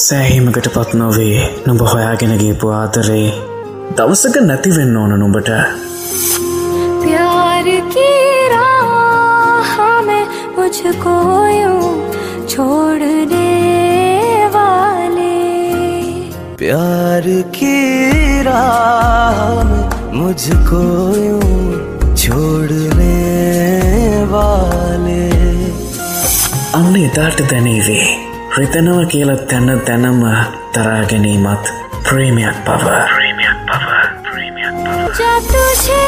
සෑහීමකට පත් නොවේ නුඹ හොයාගෙනගේපු ආදරේ දවසක නැතිවෙන්න ඕන නුඹට प्यार की राह में मुझको यूं छोड़ने वाले प्यार की राह में मुझको यूं छोड़ने वाले අන්න එතාට දැනීවේ ප්‍රතනව කියල තැන තැනම තරාගැනීමත් ප්‍රීමියක් පව ප්‍රීමියක් පව ප්‍රීමියක් ජතුජය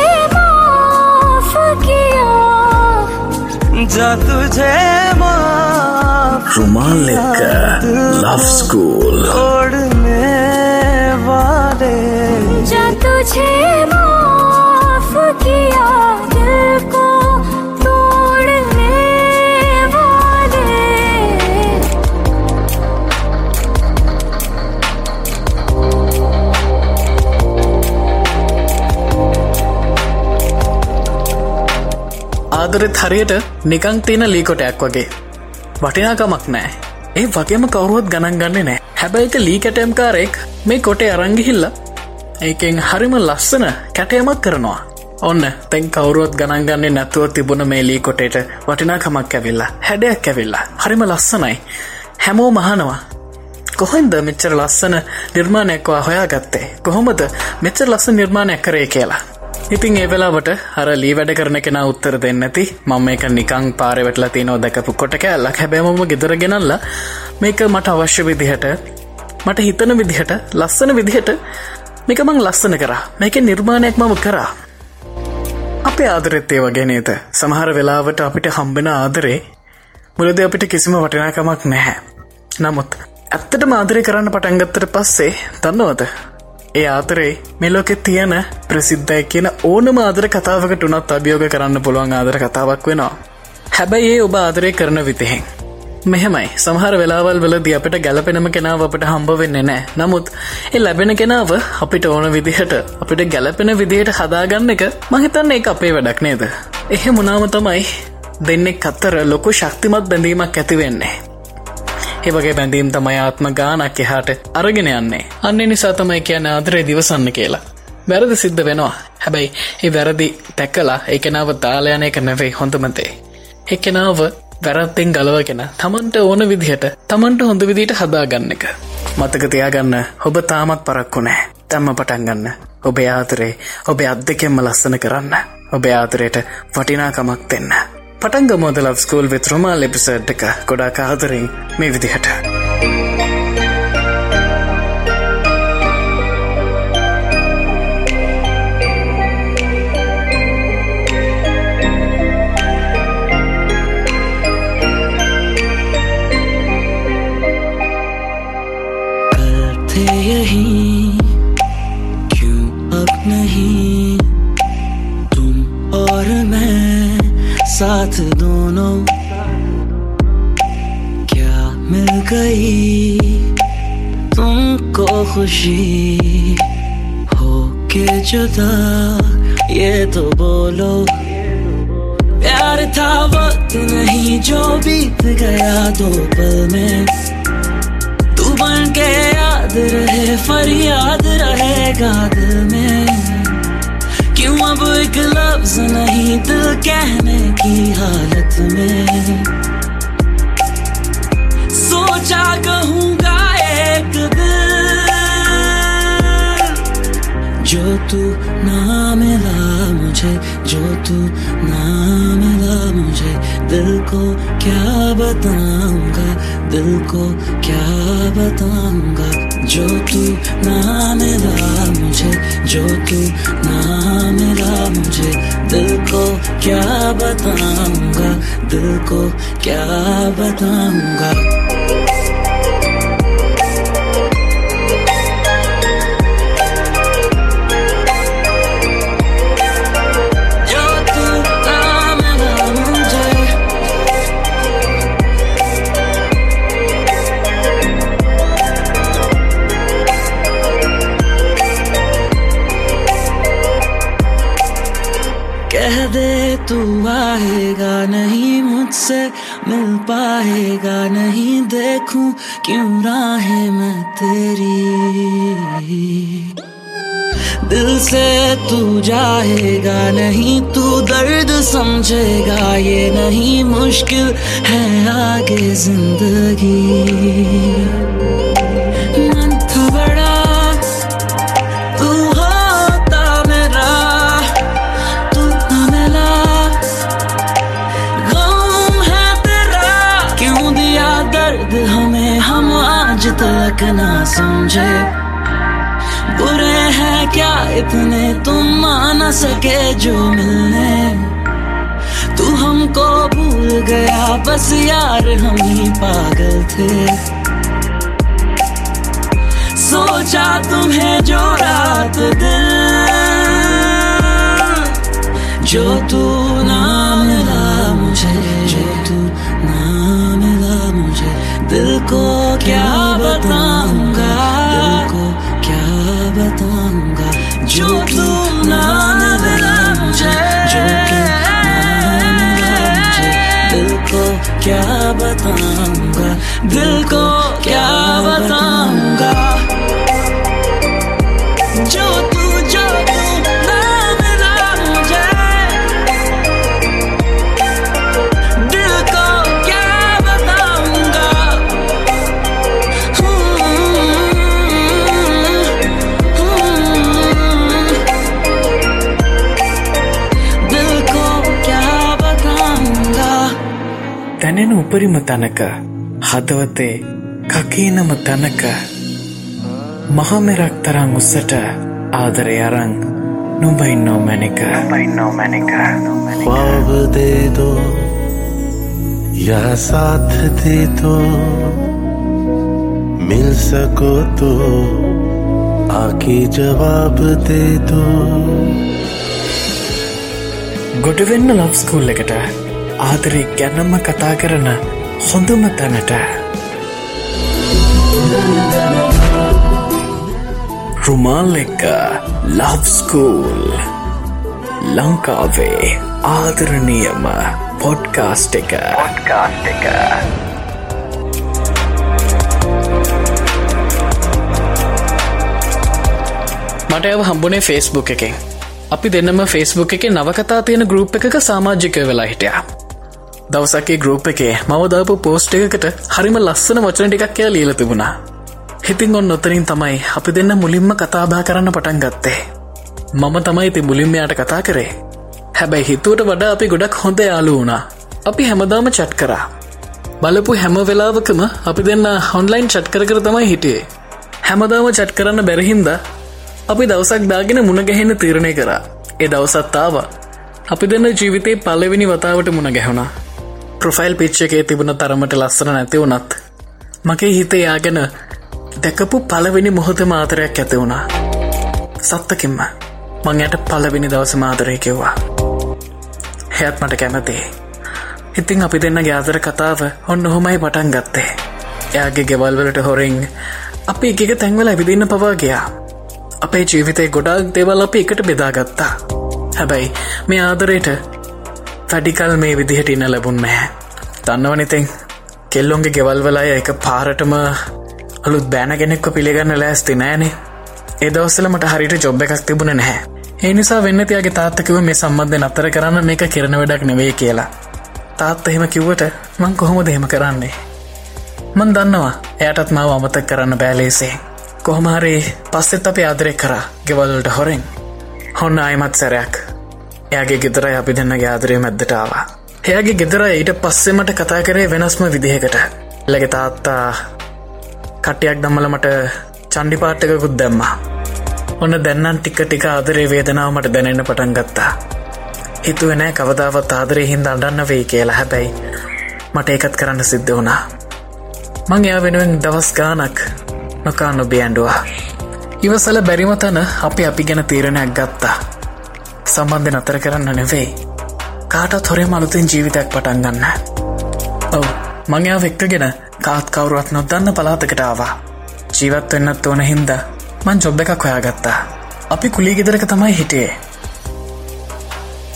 රුමාල් එක්ක ලස්කූල් ඕඩනවාඩේ ආදරෙත් හරියට නිකං තියෙන ලීකොටයක් වගේ. වටිනාකමක් නෑ. ඒ වගේම කවරුවත් ගණන් ගන්නේ නෑ. හැබැයික ලී කැටම්කාරෙක් මේ කොටේ අරංගිහිල්ල ඒකෙන් හරිම ලස්සන කැටයමක් කරනවා. ඔන්න තැන් කවරුවත් ගණන්ගන්නේ නැතුව තිබුණ මේ ලී කොටේට වටිනාකමක් ඇවිල්ලා හැඩයක් ඇවිල්ලා. හරිම ලස්සනයි. හැමෝ මහනවා කොහෙන්ද මෙච්චර ලස්සන නිර්මාණයක්වා හොයා ගත්තේ කොහොමද මෙච්චර ලස්ස නිර්මාණයක් කරේ කියලා? ඉතින් ඒ වෙලාවට අර ලී වැඩ කරන කෙන උත්තර දෙන්න ඇති. මම එක නිකං පාරවෙටලා තියනෝ දැකපු කොට කෑල්ලක් හැබැමම ගෙදර ගෙනල්ල මේක මට අවශ්‍ය විදිහට මට හිතන විදිහට ලස්සන විදිහට මේක මං ලස්සන කරා. මේක නිර්මාණයක් මම කරා. අපේ ආදරෙත්තේ වගේ නේද? සමහර වෙලාවට අපිට හම්බෙන ආදරේ මුලද අපිට කිසිම වටිනාකමක් නැහැ. නමුත් ඇත්තට මාදරය කරන්න පටන්ගත්තට පස්සේ දන්නවද? ඒ ආතරේ මෙලෝකෙ තියෙන ප්‍රසිද්ධය කියන ඕන ආදර කතාවකට උනත් අභියෝග කරන්න පුළුවන් ආදර කතාවක් වෙනවා. හැබැයි ඒ ඔබ ආදරය කරන විතිහෙන් මෙහෙමයි. සමහර වෙලාවල් වලදී අපිට ගැලපෙනම කෙනාව අපට හම්බ වෙන්නේ නෑ නමුත් ඒ ලැබෙන කෙනාව අපිට ඕන විදිහට අපිට ගැලපෙන විදිහට හදාගන්න එක මහිතන්න එක අපේ වැඩක් නේද? එහෙ මුණාම තමයි දෙන්නෙක් අත්තර ලොකු ශක්තිමත් බැඳීමක් ඇතිවෙන්නේ ඒවගේ බැඳීම් තමයි ආත්ම ගානක් එහාට අරගෙන යන්නේ. අන්න නිසා තමයි කියන ආදරේ දිවසන්න කියලා. වැරදි සිද්ධ වෙනවා. හැබැයි ඒ වැරදි තැක්කලා ඒකෙනාව දාලයන එක නැවෙයි හොඳමතේ එක්කෙනාව වැරත්තෙන් ගලවගෙන තමන්ට ඕන විදිහට තමන්ට හොඳ විදිට හදාගන්න එක. මතක තියාගන්න ඔබ තාමත් පරක්කු නෑ තැම්ම පටන්ගන්න ඔබේ ආතරේ ඔබේ අත් දෙකෙන්ම ලස්සන කරන්න. ඔබේ ආතරයට වටිනාකමක් දෙන්න. ಪಟಂಗ ಮೊದಲ ಸ್ಕೂಲ್ ವಿತ್ ರುಮಾಲ್ ಎಪಿಸೋಡ್ ಕೊಡಾಕ ಆದರಿ ಮೇ ವಿಧಿಹಠ यही साथ दोनों। क्या मिल गई? तुमको खुशी हो के जुदा। ये तो बोलो। प्यार था वक्त नहीं, जो बीत गया दो पल में। तू बन के याद रहे, फरियाद रहेगा दिल में। अब एक लफ्ज नहीं दिल कहने की हालत में। सोचा कहूँगा एक दिन जो तू ना मिला मुझे, जो तू ना मिला मुझे, दिल को क्या बताऊँगा, दिल को क्या बताऊँगा? जो तू ना मिला मुझे, जो तू ना मिला मुझे दिल को क्या बताऊँगा? दिल को क्या बताऊँगा? तू आएगा नहीं मुझसे, मिल पाएगा नहीं, देखूँ क्यों राहें मैं तेरी। दिल से तू जाएगा नहीं, तू दर्द समझेगा, ये नहीं मुश्किल है आगे ज़िंदगी। समझे। बुरे हैं क्या इतने? तुम आ न सके जो मिलने। तू हमको भूल गया, बस यार हम ही पागल थे। सोचा तुम्हें जो रात दिल जो तू ना मिला मुझे, जो तू ना मिला मुझे। दिल को क्या दिल को क्या बताऊँगा? जो तू जो तू मिला मुझे दिल को क्या बताऊँगा? हम्म, हम्म। दिल को क्या बताऊँगा? तने ऊपर ही मत आने का හදවතේ කකීනම තැනක මහමෙරක් තරං උස්සට ආදරය අරං නොබයි නෝමැනික. බයි නෝමැනික. පවදේදෝ යහසාත්හතේතෝ මිල්සකොතෝ ආකී ජවාබදේදෝ ගොඩවෙන්න ලබ්ස්කූල් එකට ආදරය ගැනම කතා කරන හොඳම තැනට. රුමාල් එක්ක ලබ් ස්කූල් ලංකාවේ ආදරණයම පොඩ්කාස්ට් එක. පොඩ්කාස්ට් එක. මට ඇව හම්බුනේ ෆේස්බුක් එකෙන් අපි දෙන්නම ෆේස්බුක් එක නවකතා තියෙන ගරුප් එකක සාමාජිකය වෙලා හිටයා දවසක්ගේ ගරුප් එකේ මවදාපු පෝස්ට් එකකට හරිම ලස්සන වචන ටිකක් කියලා ලියල තිබුණා. හිතින් ඔන්න ඔත්තරින් තමයි අපි දෙන්න මුලින්ම කතාබා කරන්න පටන් ගත්තේ. මම තමයි ති මුලින්මයාට කතා කරේ. හැබැයි හිතුවට වඩා අපි ගොඩක් හොඳ යාලු වුණා. අපි හැමදාම චට් කරා. බලපු හැම වෙලාවකම අපි දෙන්න හොන්ලයින් චට් කර කර තමයි හිටියේ. හැමදාම චට් කරන්න බැරහින්ද අපි දවසක් දාගෙන මුණ ගැහෙන්න තීරණය කරා. ඒ දවසත්තාව අපි දෙන්න ජීවිතේ පල්ලවෙනි වතාවට මුණ ගැහුණා. ප්‍රොෆයිල් පිච්ච එකේ තිබුණ තරමට ලස්සන නැති වුණත් මගේ හිතේ යාගෙන දැකපු පලවෙනි මොහොත මාතරයක් ඇති වුණා. සත්තකින්ම මං යට පලවෙනි දවස මාතරය කිව්වා. හැත් මට කැමතිේ. ඉතිං අපි දෙන්න ගාදර කතාව ඔන්න හොමයි පටන් ගත්තේ. එයාගේ ගෙවල්වලට හොරෙන් අපි එකක තැන්වල ඇවිදින්න පවා ගයා. අපේ ජීවිතය ගොඩාක් දෙවල් අපි එකට බෙදාගත්තා හැබැයි මේ ආදරයට වැඩිකල් මේ විදිහට ඉන්න ලැබුන් නැහැ. දන්නවනිතින් කෙල්ලොන්ගේ ගෙවල්වලාය එක පාරටම අලුත් බෑනගෙනෙක්ව පිළිගන්න ලෑස්ති නෑනේ ඒදවස්සල මට හරිට ජොබ් එකක් තිබුණ නැහැ. ඒ නිසා වෙන්න තියාගේ තාත්තකිව මේ සම්බන්ධය නත්තර කරන්න මේක කිරණ වැඩක් නෙවේ කියලා. තාත්ත එහෙම කිව්වට මං කොහොම දෙහෙම කරන්නේ? මන් දන්නවා එයටත් මාව අමතක් කරන්න බෑලේසේ කොහොමහරි පස්සෙත් අප ආදරය කරා ගෙවල්ලට හොරෙන්. හොන්න අයමත් සැරයක්. එයාගේ ගෙදරයි අපි දෙන්නගේ ආදරය මැද්දටාවා එයාගේ ගෙදර ඊට පස්සෙමට කතා කරේ වෙනස්ම විදිහකට. ලැගෙ තාත්තා කට්ටයක් දම්මල මට චණ්ඩිපාට්ටකුත් දැම්මා. ඔන්න දැන්නන් ටික්ක ටික ආදරේ වේදනාව මට දැනෙන්න පටන් ගත්තා. හිතුවනෑ කවදාවත් ආදරය හින්ද අඩන්න වෙයි කියලා. හැබැයි මට ඒකත් කරන්න සිද්ධ වුණා. මං එයා වෙනුවෙන් දවස් ගානක් නොකා නොබේ ඇන්ඩුවා ඉවසල බැරිම තන අපි අපි ගැන තීරණයක් ගත්තා. සම්බන්ධ නතර කරන්න නෙවෙයි. කාටත් හොරේ මලුතින් ජීවිතයක් පටන් ගන්න. ඔව. මංයා වෙක්කගෙන කාත් කවරුවත් නොදන්න පලාතකට ආවා. ජීවත් වෙන්නත් ඕන හින්ද මං ජොබ් එකක් හොයාගත්තා. අපි කුලී ගෙදරක තමයි හිටියේ.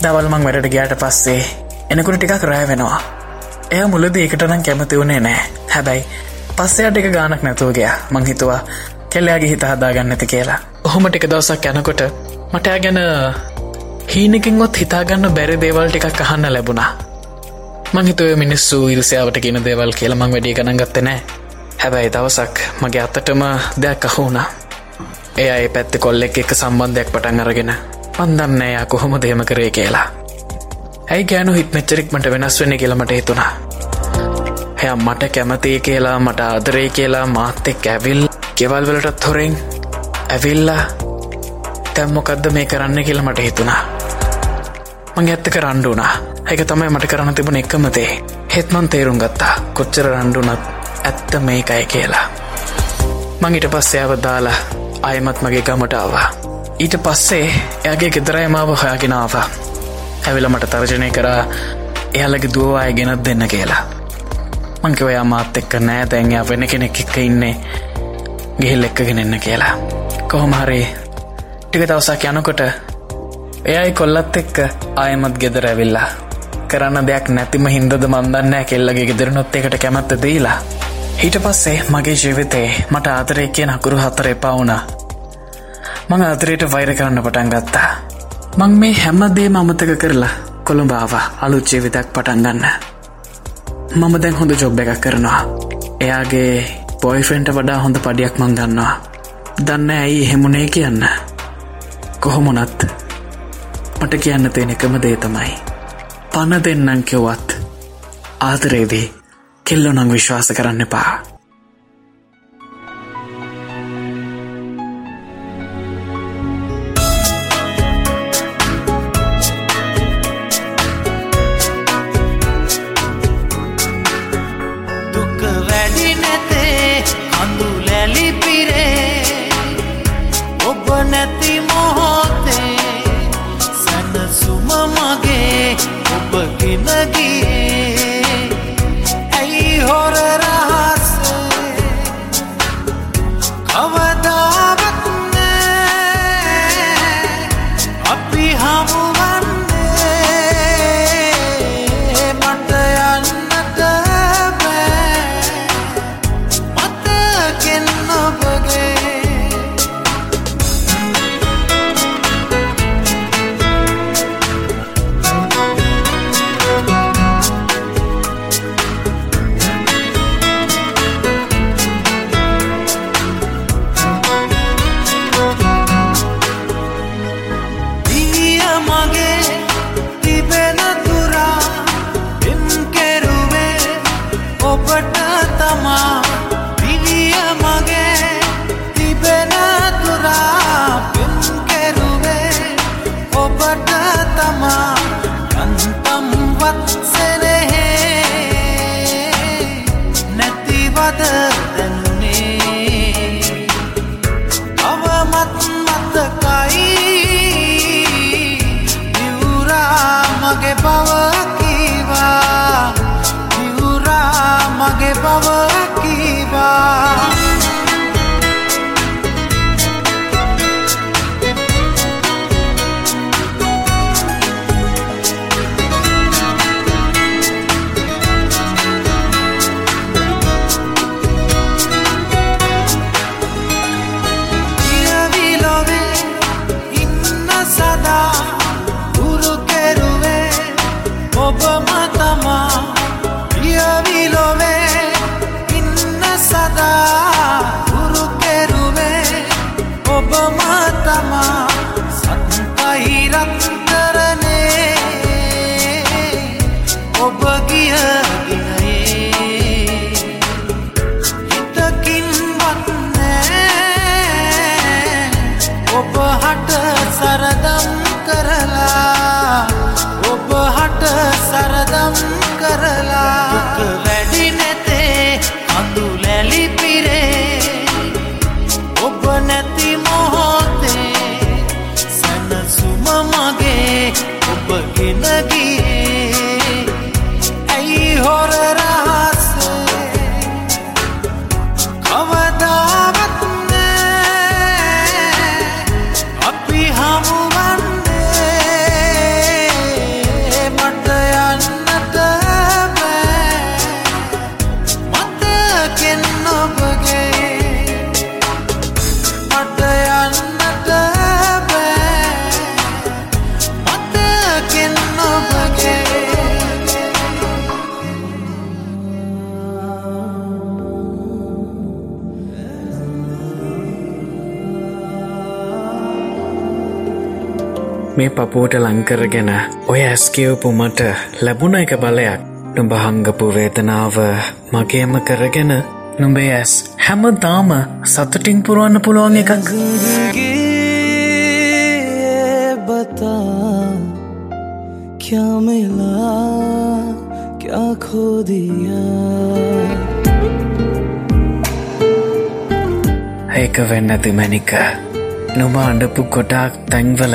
දවල් මං වැඩට ගයාට පස්සේ එනකුට ටිකක් රෑ වෙනවා. එය මුලද ඒකටනම් කැමති වුණේ නෑ. හැබැයි පස්සයට එක ගානක් නැතුවගයා මංහිතුවා කෙල්ලයාගේ හිත හදාගන්න ඇති කියලා. ඔහොම ටික දවසක් යැනකොට මටයා ගැන හීනකින්ගොත් හිතාගන්න බැරි දේවල් ටිකක් අහන්න ලැබුණා. මංහිතුව මිනිස්සු ඉරිසියාවට කියන දේවල් කියල මං වැඩිය ගණන් ගත්ත නෑ හැබැයි දවසක් මගේ අත්තටම දෙයක් අහුුණා එය ඒ පැත්ති කොල්ලෙක් එක සම්බන්ධයක් පටන් අරගෙන පන්දන්නයා කොහොම දේම කරේ කියලා? ඇයි ගෑනු හිත් මෙච්චරික්මට වෙනස් වෙන්න කියලමට හිතුණා. එය මට කැමතිය කියලා මට ආදරේ කියලා මාත්තෙක් ඇවිල් කෙවල් වලටත් හොරෙන් ඇවිල්ලා තැම්මොකක්ද මේ කරන්න? කියලා මට හිතුණා. මං ඇත්තක රණ්ඩුනා එක තමයි මට කරන්න තිබුණ එකමතේ හෙත්මන් තේරුම් ගත්තා. කොච්චර රණ්ඩුනත් ඇත්ත මේකයි කියලා. මං ඉට පස්සයාව දාලා අයමත් මගේ ගමටාවා ඊට පස්සේ එයාගේ ගෙදරයි මාව හොයාගෙනාවා ඇවිල මට තර්ජනය කරා එයාලගේ දුවවාය ගෙනත් දෙන්න කියලා. මංක ඔයා මාත් එක්ක නෑ. දැන්යා වෙන කෙනෙක් එක්ක ඉන්නේ. ගිහිල් එක්කගෙන එන්න කියලා. කොහොමහරේ ටික දවසක් යනකොට එයයි කොල්ලත් එක්ක ආයමත් ගෙදර ඇවිල්ලා. කරන්න දෙයක් නැතිම හින්දද මන්දන්නෑ කෙල්ලගේ ගෙදරනොත් එකට කැමැත්ත දීලා. හිට පස්සේ මගේ ජීවිතේ මට ආතරය කිය අකුරු හතර එපා වුණා. මං අතරයට වෛර කරන්න පටන් ගත්තා. මං මේ හැමදේ මමතක කරලා කොළඹාව අලුත් ජීවිතයක් පටන් ගන්න. මම දැන් හොඳ ජොබ් එකක් කරනවා. එයාගේ පොයිෆෙන්ට වඩා හොඳ පඩියක් මං ගන්නවා දන්න ඇයි එහෙමුණේ කියන්න. කොහොමුණත් මට කියන්න තියෙන එකම දේ තමයි. පණ දෙන්නම් කෙව්වත් ආදරේදී කෙල්ලො නං විශ්වාස කරන්න එපා. තමා පිළිය මගේ sada. පපුුවට ලංකරගෙන ඔය ඇස්කියවපු මට ලැබුණ එක බලයක්. නුඹ හංගපු වේදනාව මගේම කරගෙන නුඹේ ඇස් හැම දාම සතුටින් පුරුවන්න පුළුවන් එකක්. බතා ක්‍යමලා ක්‍යකෝදියා ඒක වෙන්නති මැනික. නොම අඩපු කොටාක් තැන්වල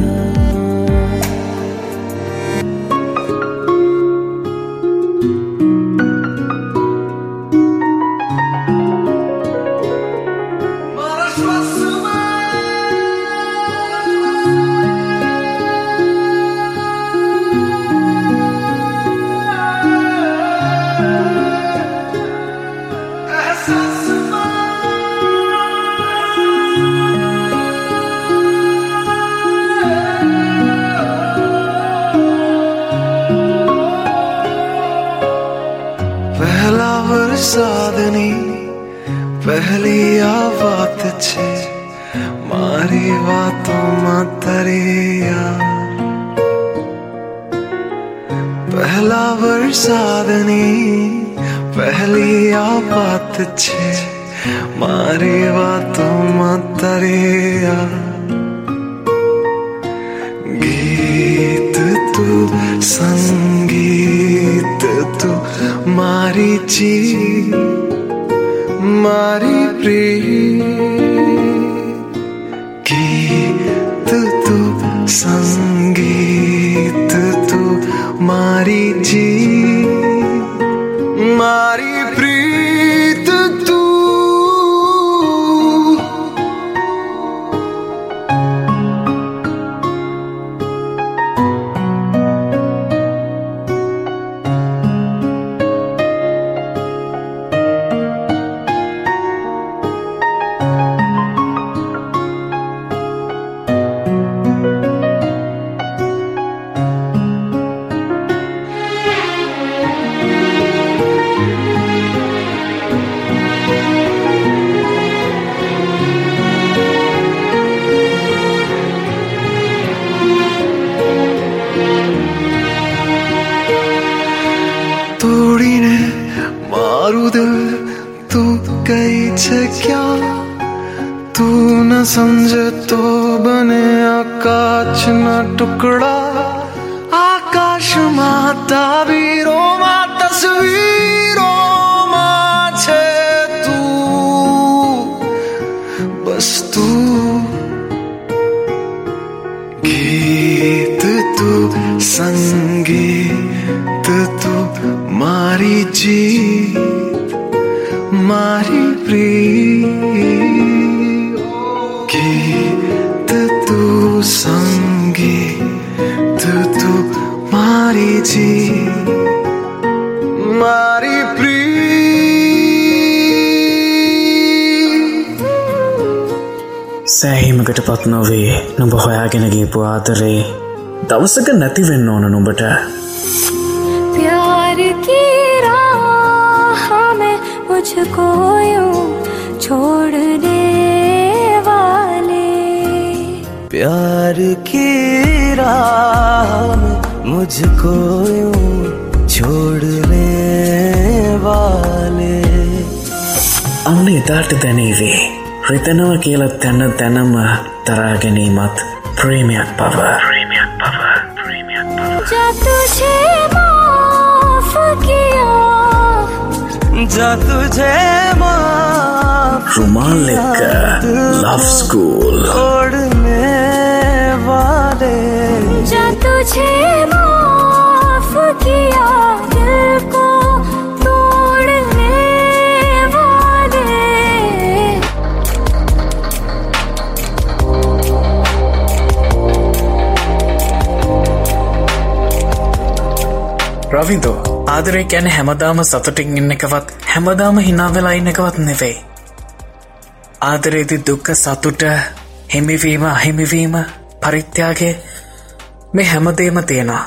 સંગીત તું મારી જી મારી પ્રિય टुकड़ा සෑහීමකට පත් නොවේ නුඹ හොයාගෙන ගේපු ආතරේ දවසක නැතිවෙන්න ඕන නුඹට प्यार की राह में मुझको यूं छोड़ने वाले प्यार की राह में मुझको यूं छोड़ने वाले අන්න එතාට දැනේවේ රිතනව කියල තැන තැනම තරාගැනීමත් ප්‍රීමියක් පව ප්‍රීමියක් පව ප්‍රීමියක් ජතුජේ රුමාල් එක්ක ලව් ස්කූල් ඔඩනේ වාඩේ රවිදෝ ආදරේ කැන හැමදාම සතුටින් ඉන්න එකවත් හැමදාම හිනාවෙලා ඉන්න එකවත් නෙවෙයි. ආදරේදි දුක්ක සතුට හිමිවීම අහිමිවීම පරිත්‍යාගේ මේ හැමදේම තියෙනවා.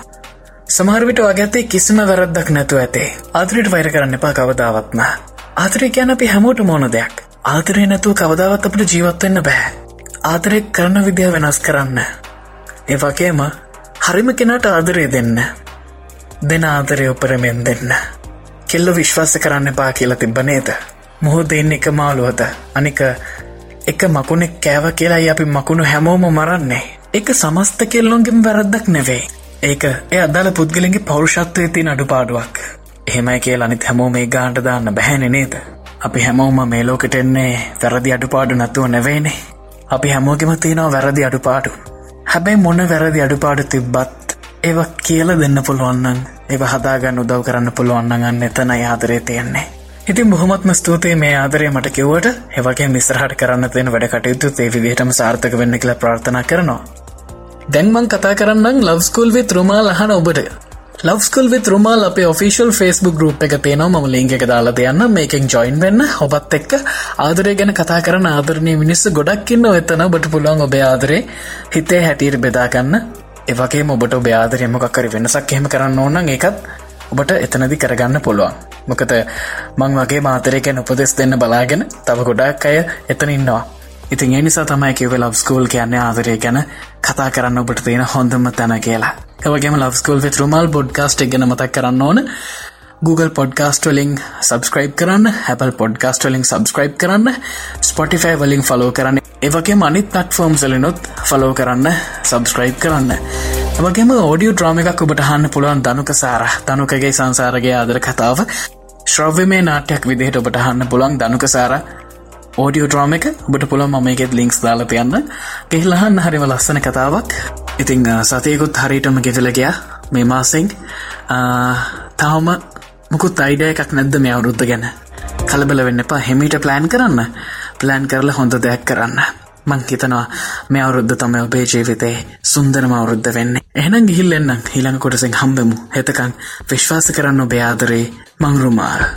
සමහරවිට වගත්තේ කිසිම වැරද්දක් නැතු ඇතේ ආදරයට වෛර කරන්න එපා කවදාවත්ම. ආදරය ගැන අපි හැමෝට මොන දෙයක් ආදරය නැතුව කවදාවත් අපට ජීවත්වෙන්න බෑ. ආදරය කරන විදිහ වෙනස් කරන්න. ඒ වගේම හරිම කෙනට ආදරය දෙන්න. දෙන ආදරය උපරමෙන් දෙන්න. කෙල්ල විශ්වාස කරන්න එපා කියලා තිබ්බ නේද. මුහෝ දෙන්න එක මාළුවද අනික එක මකුණෙක් කෑව කියලායි අපි මකුණු හැමෝම මරන්නේ. එක සමස්ත කෙල්ලොන්ගෙම වැරද්දක් නෙවෙයි. ඒක එය අදාළ පුද්ගලගේ පෞරුෂත්වය තින් අඩුපාඩුවක්. එහෙමයි කිය අනිත් හැමෝ මේ ගාන්ට දාන්න බැහැන නේද. අපි හැමෝම මේ ලෝකට එන්නේ වැරදි අඩුපාඩු නැතුව නැවේනේ. අපි හැමෝගෙම තියෙනවා වැරදි අඩුපාඩු. හැබැයි මොන වැරදි අඩුපාඩු තිබ්බත් ඒව කියල දෙන්න පුළුවන්නන් ඒව හදාගන්න උදව් කරන්න පුළුවන්නන් අන්න එතන ආදරේ තියෙන්නේ. ඉතින් බොහොමත්ම ස්තුතියි මේ ආදරය මට කිව්වට. ඒවගේ මිස්රහට කරන්න තියෙන වැඩ කටයුතු ඒ විදිහටම සාර්ථක වෙන්න කියලා ප්‍රාර්ථනා කරනවා. දැන්මං කතා කරන්න ලවස්කුල් විත් රුමාල් අහන ඔබට. ලවස්කුල් විත් රුමාල් අප ඔෆිසිල් ෆස්බුක් ගරුප් එක තියෙනවා. ම ලින්ක එක දාලා දෙයන්න මේකෙන් ජොයින් වෙන්න. ඔබත් එක්ක ආදරය ගැන කතා කරන ආදරණය මිනිස්ස ගොඩක්කින්න එතන බට පුළුවන් ඔබේ ආදරේ හිතේ හැටීර බෙදාගන්න ඒවගේ ඔබට ඔබ ආදරයමකක්කර වෙනසක් එහෙම කරන්න ඕන්න ඒකත් ඔබට එතනදි කරගන්න පුළුවන්. මොකද මං වගේ මාතරයකැන උපදෙස් දෙන්න බලාගෙන තව ගොඩක් අය එතන ඉන්නවා. ඉතින් එනිසා තමයි කිව ලබ් ස්කූල් කියන්නේ ආදරය ගැන කතා කරන්න ඔබට තියෙන හොඳම තැන කියලා. එවගේම ලබස්කූල් වෙත් රුමල් බොඩ්කාස්ට් ගැන මතක් කරන්න ඕන. Google පොඩ්කාස්ට වලින් සබස්ක්‍රයිබ් කරන්න හැපල් පොඩ්කාස්ට වලින් සබස්ක්‍රයිබ් කරන්න ස්පොටිෆයි වලින් ෆලෝ කරන්න. ඒවගේ මනිත් පටෆෝම් සලිනුත් ෆලෝ කරන්න සබස්ක්‍රයිබ් කරන්න. එමගේම ඕඩිය ද්‍රාම එකක් ඔබට හන්න පුළුවන් දනුක සාර. දනුකගේ සංසාරගේ ආදර කතාව. ශ්‍රව්‍ය මේ නාටයක් විදිහට ඔබට හන්න පුළන් දනුක සාර. ඕඩියෝ ඩ්‍රෝම එක. ඔබට පුළොම මම එකෙත් ලිංක්ස් දාලා තියන්න. කෙහිලහන්න හරිම ලස්සන කතාවක්. ඉතිං සතයකුත් හරිටම ගෙදලගයා මේ මාසෙන්. තවම මුකුත් අයිඩය එකක් නැද්ද මේ අවුරුද්ධ ගැන? කලබල වෙන්න එපා. හෙමිට ප්ලෑන් කරන්න. ප්ලෑන් කරලා හොඳ දෙයක් කරන්න. මං හිතනවා මේ අවුරුද්ධ තම ඔබේ ජීවිතේ සුන්දරම අවුරුද්ධ වෙන්න. එහනම් ගිහිල්ලෙන්න්නම් හිළඟ කොටසෙන් හම්බෙමු. හෙතකං විශ්වාස කරන්න ඔබේ ආදරේ මංරුමාර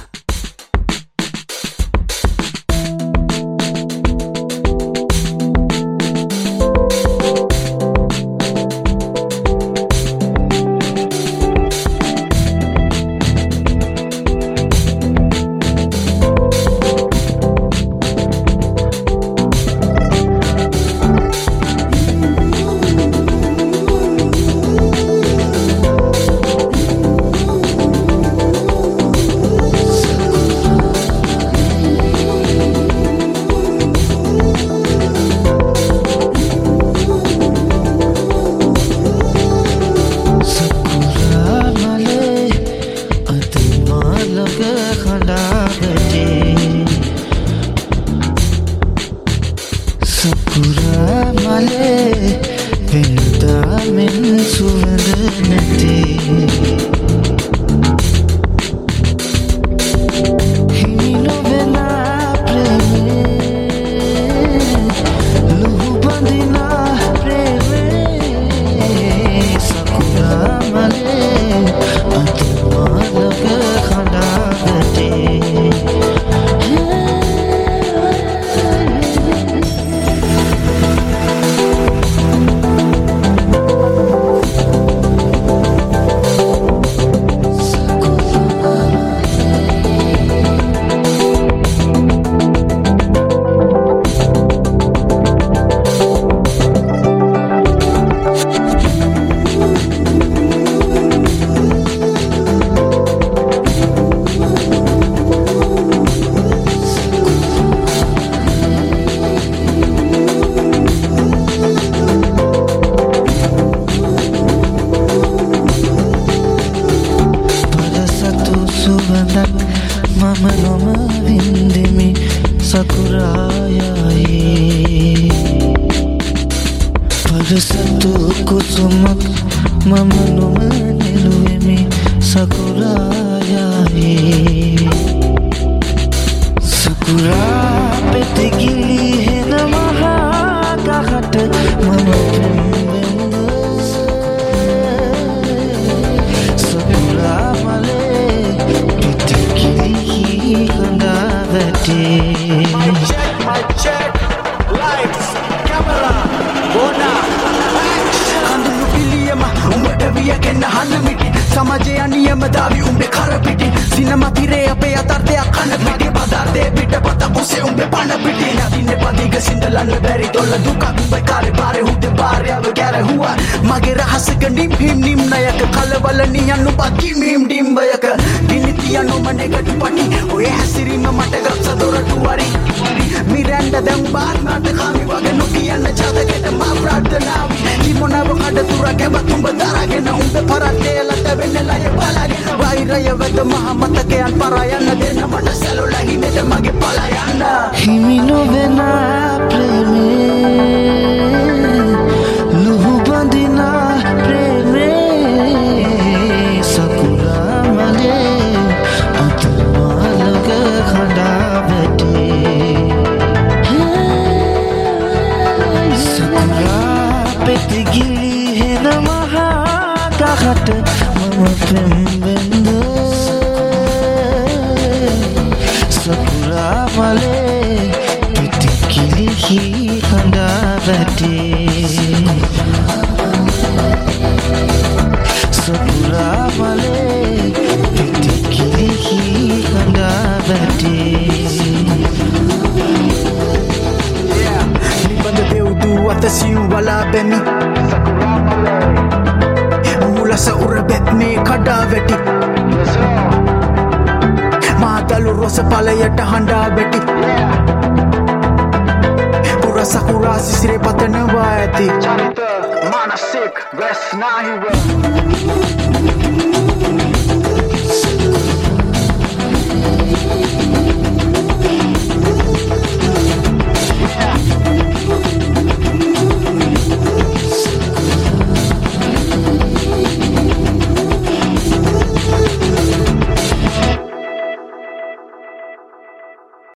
පරයන්න දෙන්න මට සැලුල හිමෙට මගේ පලයන්න හිමි නොවෙනා පලයට හඬා බැටි. පුර සකුරා සිසිරේ පතනවා ඇති. චරිත මනසෙක් වැස්නාහිව.